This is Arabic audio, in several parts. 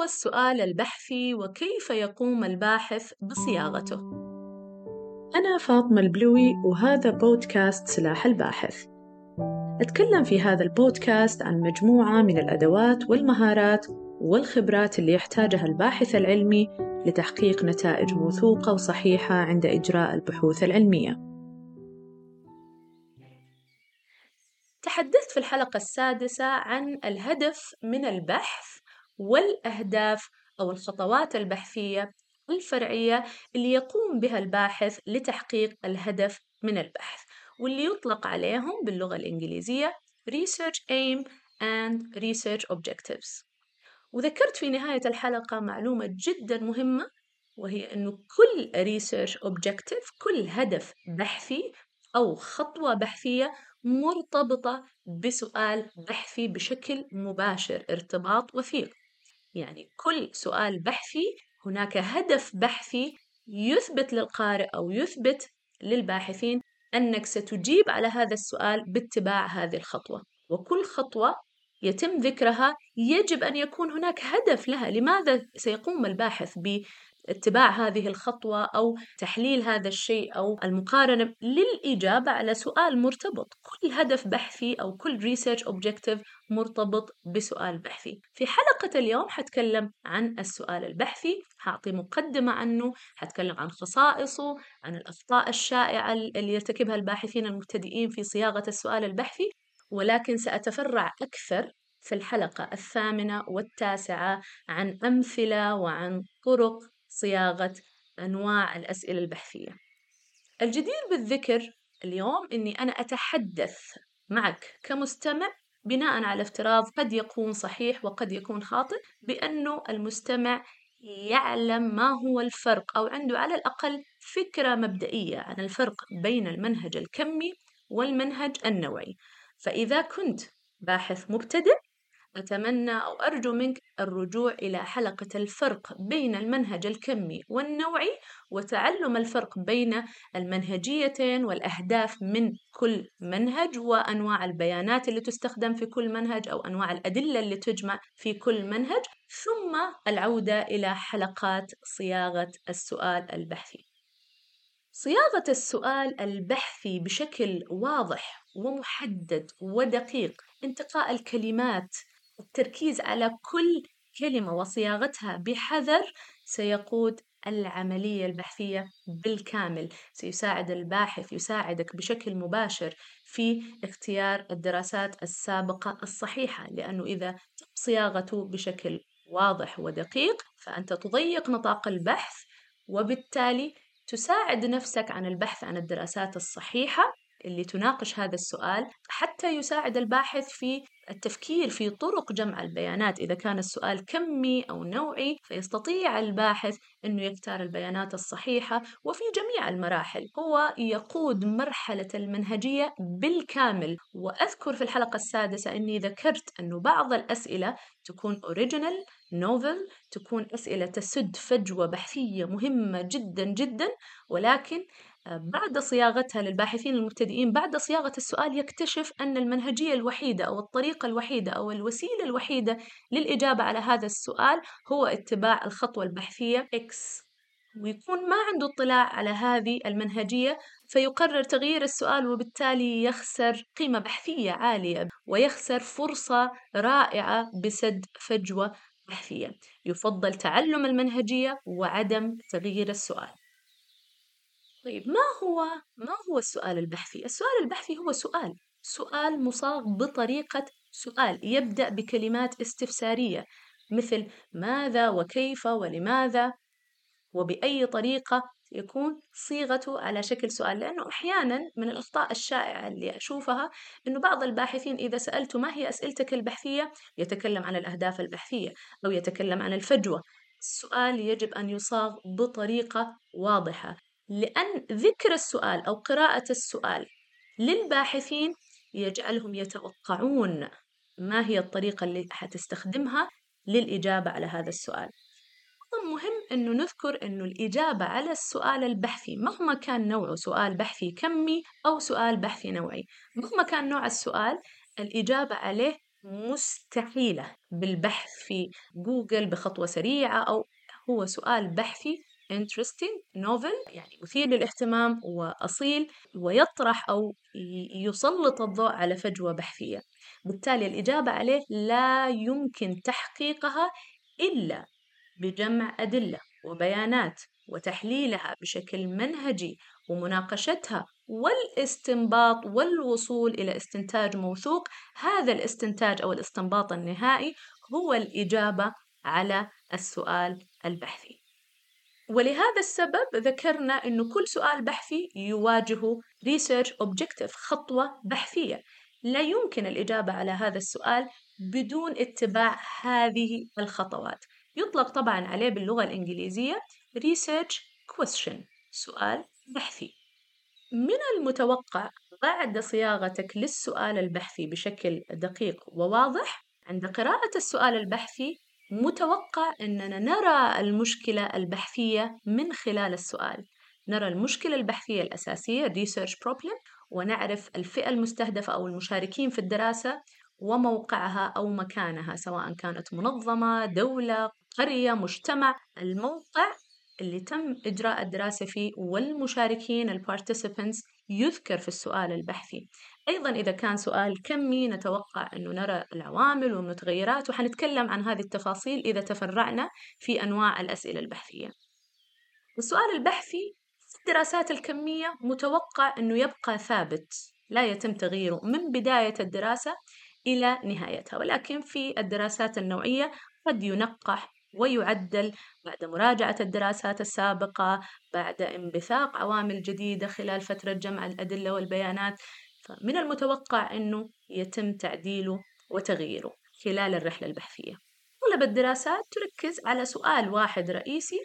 هو السؤال البحثي وكيف يقوم الباحث بصياغته؟ أنا فاطمة البلوي وهذا بودكاست سلاح الباحث أتكلم في هذا البودكاست عن مجموعة من الأدوات والمهارات والخبرات اللي يحتاجها الباحث العلمي لتحقيق نتائج موثوقة وصحيحة عند إجراء البحوث العلمية. تحدثت في الحلقة السادسة عن الهدف من البحث والأهداف أو الخطوات البحثية الفرعية اللي يقوم بها الباحث لتحقيق الهدف من البحث واللي يطلق عليهم باللغة الإنجليزية Research Aim and Research Objectives. وذكرت في نهاية الحلقة معلومة جدا مهمة وهي أنه كل Research Objective كل هدف بحثي أو خطوة بحثية مرتبطة بسؤال بحثي بشكل مباشر ارتباط وثيق. يعني كل سؤال بحثي هناك هدف بحثي يثبت للقارئ أو يثبت للباحثين أنك ستجيب على هذا السؤال باتباع هذه الخطوة. وكل خطوة يتم ذكرها يجب أن يكون هناك هدف لها. لماذا سيقوم الباحث اتباع هذه الخطوة أو تحليل هذا الشيء أو المقارنة. للإجابة على سؤال مرتبط كل هدف بحثي أو كل research objective مرتبط بسؤال بحثي. في حلقة اليوم حتكلم عن السؤال البحثي حأعطي مقدمة عنه حتكلم عن خصائصه عن الأخطاء الشائعة اللي يرتكبها الباحثين المبتدئين في صياغة السؤال البحثي. ولكن سأتفرع أكثر في الحلقة الثامنة والتاسعة عن أمثلة وعن طرق صياغة أنواع الأسئلة البحثية. الجدير بالذكر اليوم أني أنا أتحدث معك كمستمع بناء على افتراض قد يكون صحيح وقد يكون خاطئ بأنه المستمع يعلم ما هو الفرق أو عنده على الأقل فكرة مبدئية عن الفرق بين المنهج الكمي والمنهج النوعي فإذا كنت باحث مبتدئ أتمنى أو أرجو منك الرجوع إلى حلقة الفرق بين المنهج الكمي والنوعي وتعلم الفرق بين المنهجيتين والأهداف من كل منهج وأنواع البيانات اللي تستخدم في كل منهج أو أنواع الأدلة اللي تجمع في كل منهج ثم العودة إلى حلقات صياغة السؤال البحثي. صياغة السؤال البحثي بشكل واضح ومحدد ودقيق انتقاء الكلمات التركيز على كل كلمة وصياغتها بحذر سيقود العملية البحثية بالكامل. سيساعد الباحث يساعدك بشكل مباشر في اختيار الدراسات السابقة الصحيحة لأنه إذا صياغته بشكل واضح ودقيق فأنت تضيق نطاق البحث وبالتالي تساعد نفسك عن البحث عن الدراسات الصحيحة. اللي تناقش هذا السؤال حتى يساعد الباحث في التفكير في طرق جمع البيانات. إذا كان السؤال كمي أو نوعي فيستطيع الباحث أنه يختار البيانات الصحيحة وفي جميع المراحل. هو يقود مرحلة المنهجية بالكامل. وأذكر في الحلقة السادسة أني ذكرت أنه بعض الأسئلة تكون أوريجينال نوفل تكون أسئلة تسد فجوة بحثية مهمة جدا جدا ولكن بعد صياغتها للباحثين المبتدئين بعد صياغة السؤال يكتشف أن المنهجية الوحيدة أو الطريقة الوحيدة أو الوسيلة الوحيدة للإجابة على هذا السؤال هو اتباع الخطوة البحثية X. ويكون ما عنده اطلاع على هذه المنهجية فيقرر تغيير السؤال وبالتالي يخسر قيمة بحثية عالية ويخسر فرصة رائعة بسد فجوة بحثية. يفضل تعلم المنهجية وعدم تغيير السؤال. طيب ما هو ما هو السؤال البحثي؟ السؤال البحثي هو سؤال، سؤال مصاغ بطريقة سؤال يبدأ بكلمات استفسارية مثل ماذا وكيف ولماذا؟ وبأي طريقة يكون صيغته على شكل سؤال. لأنه أحيانا من الأخطاء الشائعة اللي أشوفها أنه بعض الباحثين إذا سألته ما هي أسئلتك البحثية؟ يتكلم عن الأهداف البحثية أو يتكلم عن الفجوة. السؤال يجب أن يصاغ بطريقة واضحة. لأن ذكر السؤال أو قراءة السؤال للباحثين يجعلهم يتوقعون ما هي الطريقة اللي حتستخدمها للإجابة على هذا السؤال. مهم أنه نذكر أنه الإجابة على السؤال البحثي مهما كان نوعه سؤال بحثي كمي أو سؤال بحثي نوعي مهما كان نوع السؤال الإجابة عليه مستحيلة بالبحث في جوجل بخطوة سريعة أو هو سؤال بحثي interesting novel يعني مثير للاهتمام وأصيل ويطرح أو يسلط الضوء على فجوة بحثية. بالتالي الإجابة عليه لا يمكن تحقيقها إلا بجمع أدلة وبيانات وتحليلها بشكل منهجي ومناقشتها والاستنباط والوصول إلى استنتاج موثوق. هذا الاستنتاج أو الاستنباط النهائي هو الإجابة على السؤال البحثي. ولهذا السبب ذكرنا أنه كل سؤال بحثي يواجه research objective خطوة بحثية. لا يمكن الإجابة على هذا السؤال بدون اتباع هذه الخطوات. يطلق طبعا عليه باللغة الإنجليزية research question سؤال بحثي. من المتوقع بعد صياغتك للسؤال البحثي بشكل دقيق وواضح؟ عند قراءة السؤال البحثي متوقع أننا نرى المشكلة البحثية من خلال السؤال. نرى المشكلة البحثية الأساسية research problem ونعرف الفئة المستهدفة أو المشاركين في الدراسة وموقعها أو مكانها سواء كانت منظمة، دولة، قرية، مجتمع، الموقع اللي تم إجراء الدراسة فيه والمشاركين البارتيسيبنتس يذكر في السؤال البحثي. أيضا إذا كان سؤال كمي نتوقع أنه نرى العوامل والمتغيرات وحنتكلم عن هذه التفاصيل إذا تفرعنا في أنواع الأسئلة البحثية. السؤال البحثي في الدراسات الكمية متوقع أنه يبقى ثابت لا يتم تغييره من بداية الدراسة إلى نهايتها ولكن في الدراسات النوعية قد ينقح ويعدل بعد مراجعة الدراسات السابقة بعد انبثاق عوامل جديدة خلال فترة جمع الأدلة والبيانات. فمن المتوقع أنه يتم تعديله وتغييره خلال الرحلة البحثية. أغلب الدراسات تركز على سؤال واحد رئيسي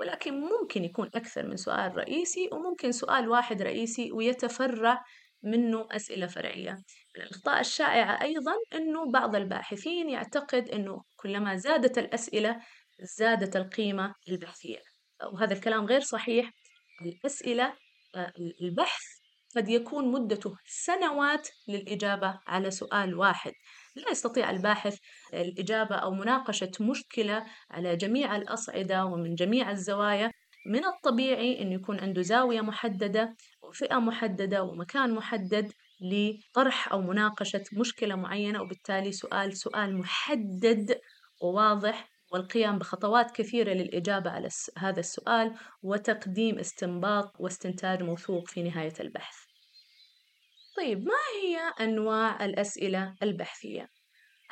ولكن ممكن يكون أكثر من سؤال رئيسي وممكن سؤال واحد رئيسي ويتفرع منه أسئلة فرعية. من الأخطاء الشائعة أيضا أنه بعض الباحثين يعتقد أنه كلما زادت الأسئلة زادت القيمة البحثية. وهذا الكلام غير صحيح. الأسئلة البحث قد يكون مدته سنوات للإجابة على سؤال واحد لا يستطيع الباحث الإجابة أو مناقشة مشكلة على جميع الأصعدة ومن جميع الزوايا من الطبيعي أن يكون عنده زاوية محددة وفئة محددة ومكان محدد لطرح أو مناقشة مشكلة معينة وبالتالي سؤال سؤال محدد وواضح والقيام بخطوات كثيرة للإجابة على هذا السؤال وتقديم استنباط واستنتاج موثوق في نهاية البحث. طيب ما هي أنواع الأسئلة البحثية؟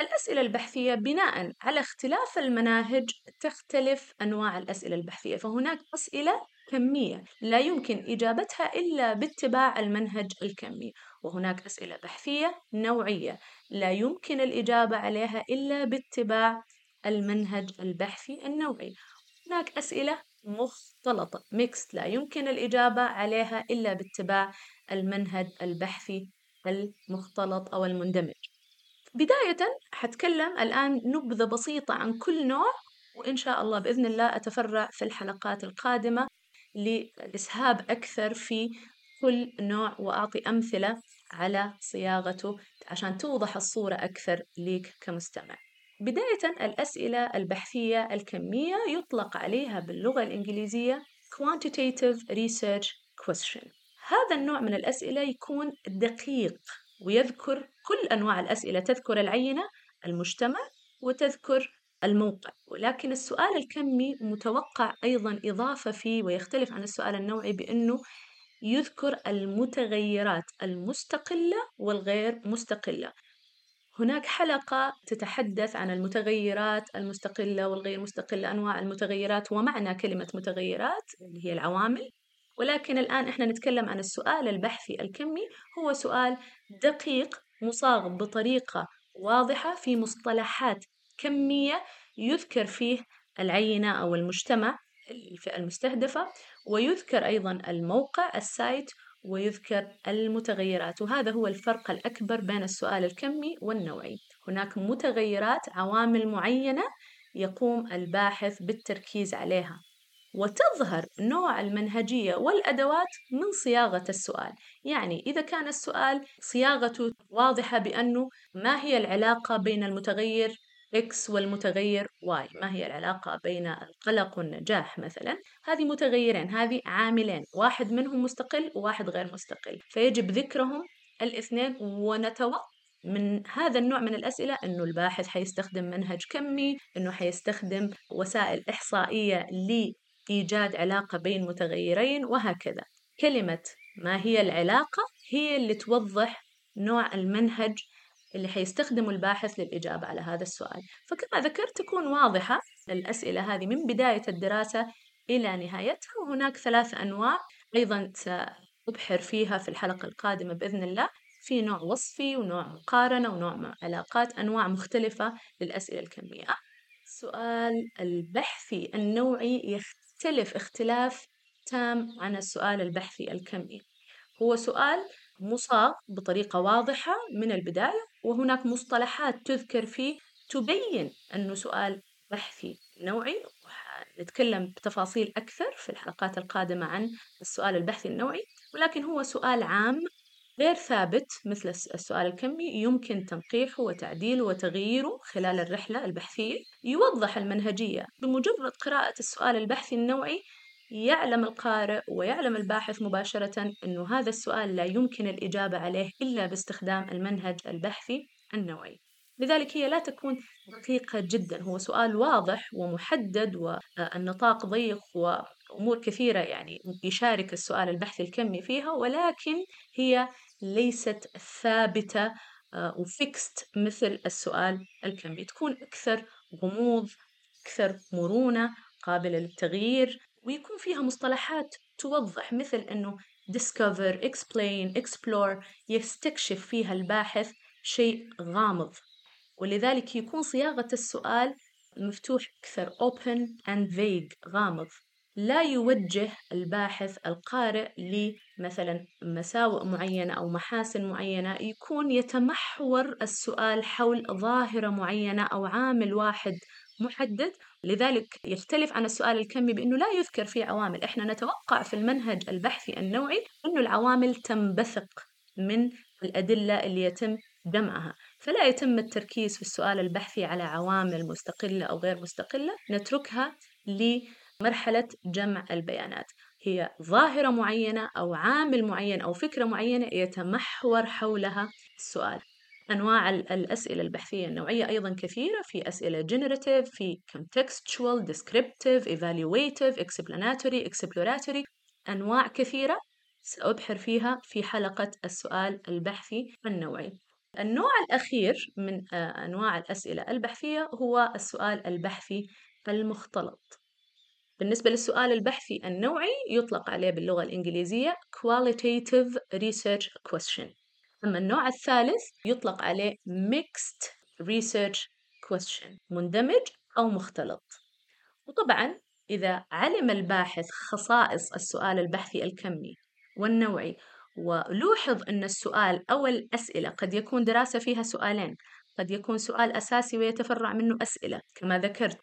الأسئلة البحثية بناء على اختلاف المناهج تختلف أنواع الأسئلة البحثية، فهناك أسئلة كمية لا يمكن إجابتها إلا باتباع المنهج الكمي، وهناك أسئلة بحثية نوعية لا يمكن الإجابة عليها إلا باتباع المنهج البحثي النوعي هناك أسئلة مختلطة ميكست لا يمكن الإجابة عليها إلا باتباع المنهج البحثي المختلط أو المندمج. بداية حتكلم الآن نبذة بسيطة عن كل نوع وإن شاء الله بإذن الله أتفرع في الحلقات القادمة للإسهاب أكثر في كل نوع وأعطي أمثلة على صياغته عشان توضح الصورة أكثر ليك كمستمع. بداية الأسئلة البحثية الكمية يطلق عليها باللغة الإنجليزية quantitative research question. هذا النوع من الأسئلة يكون دقيق ويذكر كل أنواع الأسئلة تذكر العينة المجتمع وتذكر الموقع. ولكن السؤال الكمي متوقع أيضا إضافة فيه ويختلف عن السؤال النوعي بأنه يذكر المتغيرات المستقلة والغير مستقلة. هناك حلقة تتحدث عن المتغيرات المستقلة والغير مستقلة أنواع المتغيرات ومعنى كلمة متغيرات اللي هي العوامل. ولكن الآن إحنا نتكلم عن السؤال البحثي الكمي هو سؤال دقيق مصاغ بطريقة واضحة في مصطلحات كمية يذكر فيه العينة أو المجتمع الفئة المستهدفة ويذكر أيضا الموقع السايت ويذكر المتغيرات. وهذا هو الفرق الأكبر بين السؤال الكمي والنوعي. هناك متغيرات عوامل معينة يقوم الباحث بالتركيز عليها. وتظهر نوع المنهجية والأدوات من صياغة السؤال. يعني إذا كان السؤال صياغته واضحة بأنه ما هي العلاقة بين المتغير X والمتغير Y ما هي العلاقة بين القلق والنجاح مثلا؟ هذه متغيرين هذه عاملين واحد منهم مستقل وواحد غير مستقل. فيجب ذكرهم الاثنين ونتوقع من هذا النوع من الأسئلة أنه الباحث حيستخدم منهج كمي أنه حيستخدم وسائل إحصائية لإيجاد علاقة بين متغيرين وهكذا. كلمة ما هي العلاقة هي اللي توضح نوع المنهج اللي حيستخدمه الباحث للإجابة على هذا السؤال. فكما ذكرت تكون واضحة الأسئلة هذه من بداية الدراسة إلى نهايتها وهناك ثلاث أنواع أيضا سأبحر فيها في الحلقة القادمة بإذن الله. في نوع وصفي ونوع مقارنة ونوع علاقات أنواع مختلفة للأسئلة الكمية. السؤال البحثي النوعي يختلف اختلاف تام عن السؤال البحثي الكمي. هو سؤال مصاغ بطريقة واضحة من البداية وهناك مصطلحات تذكر فيه تبين أنه سؤال بحثي نوعي نتكلم بتفاصيل أكثر في الحلقات القادمة عن السؤال البحثي النوعي ولكن هو سؤال عام غير ثابت مثل السؤال الكمي يمكن تنقيحه وتعديله وتغييره خلال الرحلة البحثية يوضح المنهجية بمجرد قراءة السؤال البحثي النوعي يعلم القارئ ويعلم الباحث مباشرة أنه هذا السؤال لا يمكن الإجابة عليه إلا باستخدام المنهج البحثي النوعي لذلك هي لا تكون دقيقة جدا هو سؤال واضح ومحدد والنطاق ضيق وأمور كثيرة يعني يشارك السؤال البحثي الكمي فيها ولكن هي ليست ثابتة آه، وفيكست مثل السؤال الكمي. تكون أكثر غموض أكثر مرونة قابلة للتغيير ويكون فيها مصطلحات توضح مثل أنه discover, explain, explore يستكشف فيها الباحث شيء غامض. ولذلك يكون صياغة السؤال مفتوح أكثر open and vague غامض. لا يوجه الباحث القارئ لمثلا مساوئ معينة أو محاسن معينة. يكون يتمحور السؤال حول ظاهرة معينة أو عامل واحد محدد. لذلك يختلف عن السؤال الكمي بأنه لا يذكر فيه عوامل. إحنا نتوقع في المنهج البحثي النوعي أنه العوامل تنبثق من الأدلة اللي يتم جمعها. فلا يتم التركيز في السؤال البحثي على عوامل مستقلة أو غير مستقلة. نتركها لمرحلة جمع البيانات. هي ظاهرة معينة أو عامل معين أو فكرة معينة يتمحور حولها السؤال. أنواع الأسئلة البحثية النوعية أيضا كثيرة في أسئلة generative في contextual descriptive evaluative explanatory exploratory أنواع كثيرة سأبحر فيها في حلقة السؤال البحثي النوعي. النوع الأخير من آه، أنواع الأسئلة البحثية هو السؤال البحثي المختلط. بالنسبة للسؤال البحثي النوعي يطلق عليه باللغة الإنجليزية qualitative research question. أما النوع الثالث يطلق عليه mixed research question مندمج أو مختلط. وطبعا إذا علم الباحث خصائص السؤال البحثي الكمي والنوعي ولوحظ أن السؤال أو الأسئلة قد يكون دراسة فيها سؤالين قد يكون سؤال أساسي ويتفرع منه أسئلة كما ذكرت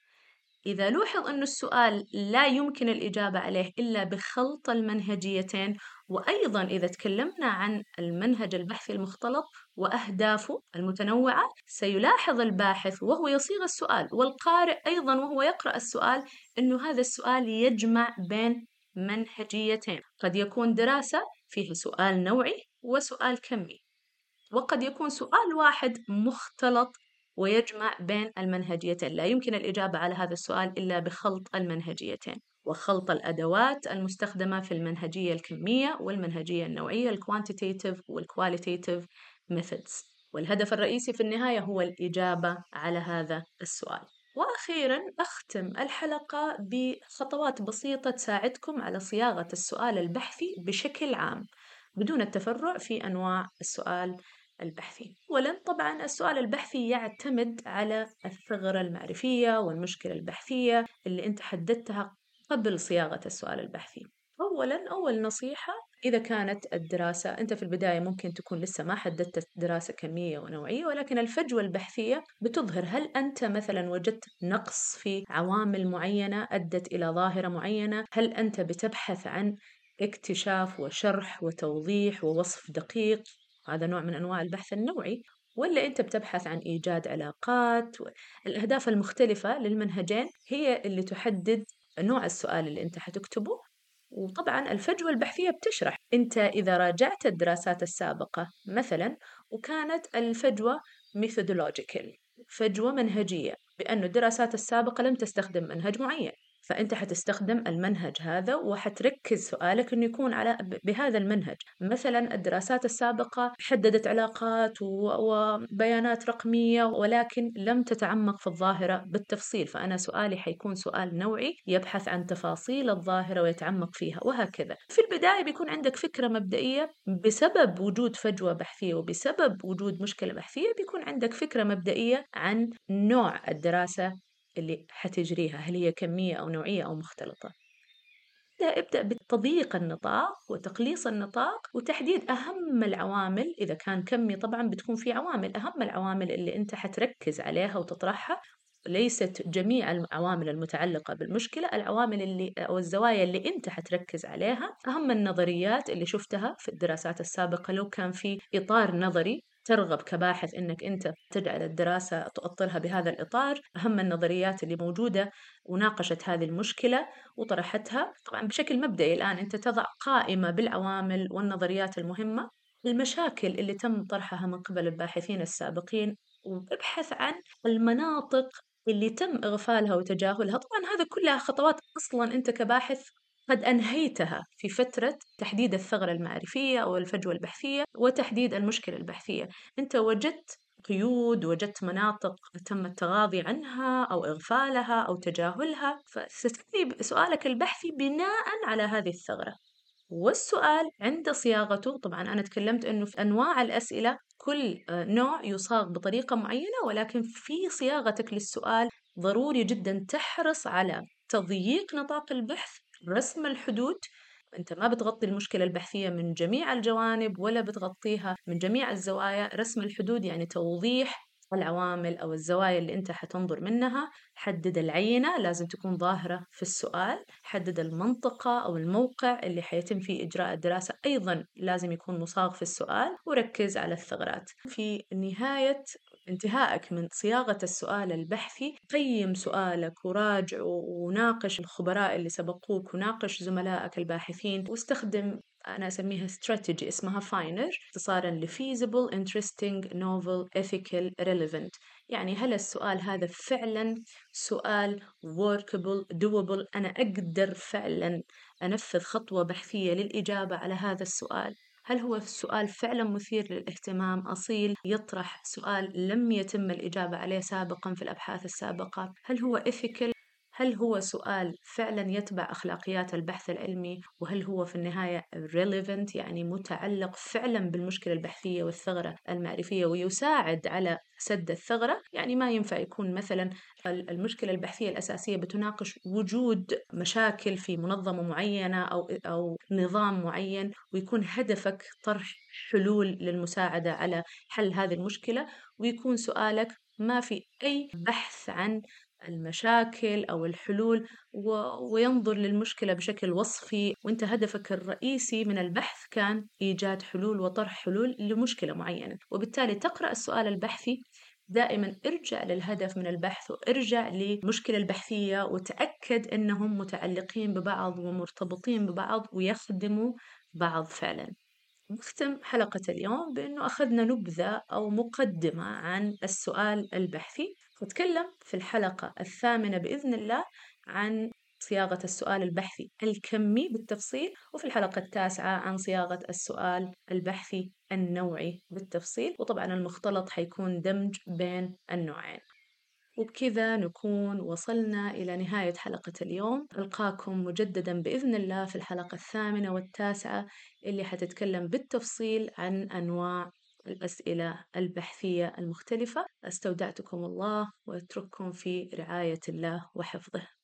إذا لوحظ أن السؤال لا يمكن الإجابة عليه إلا بخلط المنهجيتين وأيضا إذا تكلمنا عن المنهج البحثي المختلط وأهدافه المتنوعة سيلاحظ الباحث وهو يصيغ السؤال والقارئ أيضا وهو يقرأ السؤال أنه هذا السؤال يجمع بين منهجيتين. قد يكون دراسة فيها سؤال نوعي وسؤال كمي وقد يكون سؤال واحد مختلط ويجمع بين المنهجيتين. لا يمكن الإجابة على هذا السؤال إلا بخلط المنهجيتين وخلط الأدوات المستخدمة في المنهجية الكمية والمنهجية النوعية ال quantitative وال qualitative methods. والهدف الرئيسي في النهاية هو الإجابة على هذا السؤال. وأخيرا أختم الحلقة بخطوات بسيطة تساعدكم على صياغة السؤال البحثي بشكل عام بدون التفرع في أنواع السؤال البحثي أولا طبعا السؤال البحثي يعتمد على الثغرة المعرفية والمشكلة البحثية اللي أنت حددتها قبل صياغة السؤال البحثي. أولا أول نصيحة إذا كانت الدراسة أنت في البداية ممكن تكون لسه ما حددت دراسة كمية ونوعية ولكن الفجوة البحثية بتظهر هل أنت مثلا وجدت نقص في عوامل معينة أدت إلى ظاهرة معينة؟ هل أنت بتبحث عن اكتشاف وشرح وتوضيح ووصف دقيق؟ هذا نوع من أنواع البحث النوعي ولا أنت بتبحث عن إيجاد علاقات؟ الأهداف المختلفة للمنهجين هي اللي تحدد نوع السؤال اللي أنت حتكتبه. وطبعا الفجوة البحثية بتشرح. أنت إذا راجعت الدراسات السابقة مثلا وكانت الفجوة ميثودولوجيكال فجوة منهجية بأن الدراسات السابقة لم تستخدم منهج معين. فأنت حتستخدم المنهج هذا وحتركز سؤالك أنه يكون على بهذا المنهج. مثلا الدراسات السابقة حددت علاقات وبيانات رقمية ولكن لم تتعمق في الظاهرة بالتفصيل. فأنا سؤالي حيكون سؤال نوعي يبحث عن تفاصيل الظاهرة ويتعمق فيها وهكذا. في البداية بيكون عندك فكرة مبدئية بسبب وجود فجوة بحثية وبسبب وجود مشكلة بحثية بيكون عندك فكرة مبدئية عن نوع الدراسة اللي حتجريها هل هي كمية أو نوعية أو مختلطة؟ ابدأ بتضييق النطاق وتقليص النطاق وتحديد أهم العوامل. إذا كان كمي طبعا بتكون في عوامل أهم العوامل اللي أنت حتركز عليها وتطرحها ليست جميع العوامل المتعلقة بالمشكلة العوامل اللي أو الزوايا اللي أنت حتركز عليها. أهم النظريات اللي شفتها في الدراسات السابقة لو كان في إطار نظري ترغب كباحث إنك أنت تجعل الدراسة تؤطرها بهذا الإطار، أهم النظريات اللي موجودة وناقشت هذه المشكلة وطرحتها، طبعا بشكل مبدئي الآن أنت تضع قائمة بالعوامل والنظريات المهمة، المشاكل اللي تم طرحها من قبل الباحثين السابقين وابحث عن المناطق اللي تم إغفالها وتجاهلها، طبعا هذا كلها خطوات أصلا أنت كباحث قد أنهيتها في فترة تحديد الثغرة المعرفية أو الفجوة البحثية وتحديد المشكلة البحثية. أنت وجدت قيود وجدت مناطق تم التغاضي عنها أو إغفالها أو تجاهلها فستبني سؤالك البحثي بناء على هذه الثغرة. والسؤال عند صياغته طبعا أنا تكلمت أنه في أنواع الأسئلة كل نوع يصاغ بطريقة معينة ولكن في صياغتك للسؤال ضروري جدا تحرص على تضييق نطاق البحث رسم الحدود. أنت ما بتغطي المشكلة البحثية من جميع الجوانب ولا بتغطيها من جميع الزوايا. رسم الحدود يعني توضيح العوامل أو الزوايا اللي أنت حتنظر منها. حدد العينة لازم تكون ظاهرة في السؤال. حدد المنطقة أو الموقع اللي حيتم فيه إجراء الدراسة. أيضا لازم يكون مصاغ في السؤال وركز على الثغرات. في نهاية انتهائك من صياغة السؤال البحثي. قيم سؤالك وراجع وناقش الخبراء اللي سبقوك وناقش زملائك الباحثين. واستخدم أنا أسميها استراتيجي اسمها فاينر اختصارا ل feasible, interesting, novel, ethical, relevant. يعني هل السؤال هذا فعلا سؤال workable, doable أنا أقدر فعلا أنفذ خطوة بحثية للإجابة على هذا السؤال. هل هو السؤال فعلا مثير للاهتمام؟ أصيل يطرح سؤال لم يتم الإجابة عليه سابقا في الأبحاث السابقة. هل هو ethical هل هو سؤال فعلا يتبع أخلاقيات البحث العلمي؟ وهل هو في النهاية relevant يعني متعلق فعلا بالمشكلة البحثية والثغرة المعرفية ويساعد على سد الثغرة؟ يعني ما ينفع يكون مثلا المشكلة البحثية الأساسية بتناقش وجود مشاكل في منظمة معينة أو أو نظام معين ويكون هدفك طرح حلول للمساعدة على حل هذه المشكلة ويكون سؤالك ما في أي بحث عن المشاكل أو الحلول. وينظر للمشكلة بشكل وصفي وأنت هدفك الرئيسي من البحث كان إيجاد حلول وطرح حلول لمشكلة معينة وبالتالي تقرأ السؤال البحثي دائما ارجع للهدف من البحث وارجع للمشكلة البحثية وتأكد أنهم متعلقين ببعض ومرتبطين ببعض ويخدموا بعض فعلا نختم حلقة اليوم بأنه أخذنا نبذة أو مقدمة عن السؤال البحثي نتكلم في الحلقة الثامنة بإذن الله عن صياغة السؤال البحثي الكمي بالتفصيل وفي الحلقة التاسعة عن صياغة السؤال البحثي النوعي بالتفصيل وطبعا المختلط حيكون دمج بين النوعين. وبكذا نكون وصلنا إلى نهاية حلقة اليوم. ألقاكم مجددا بإذن الله في الحلقة الثامنة والتاسعة اللي حتتكلم بالتفصيل عن أنواع الأسئلة البحثية المختلفة. استودعتكم الله وأترككم في رعاية الله وحفظه.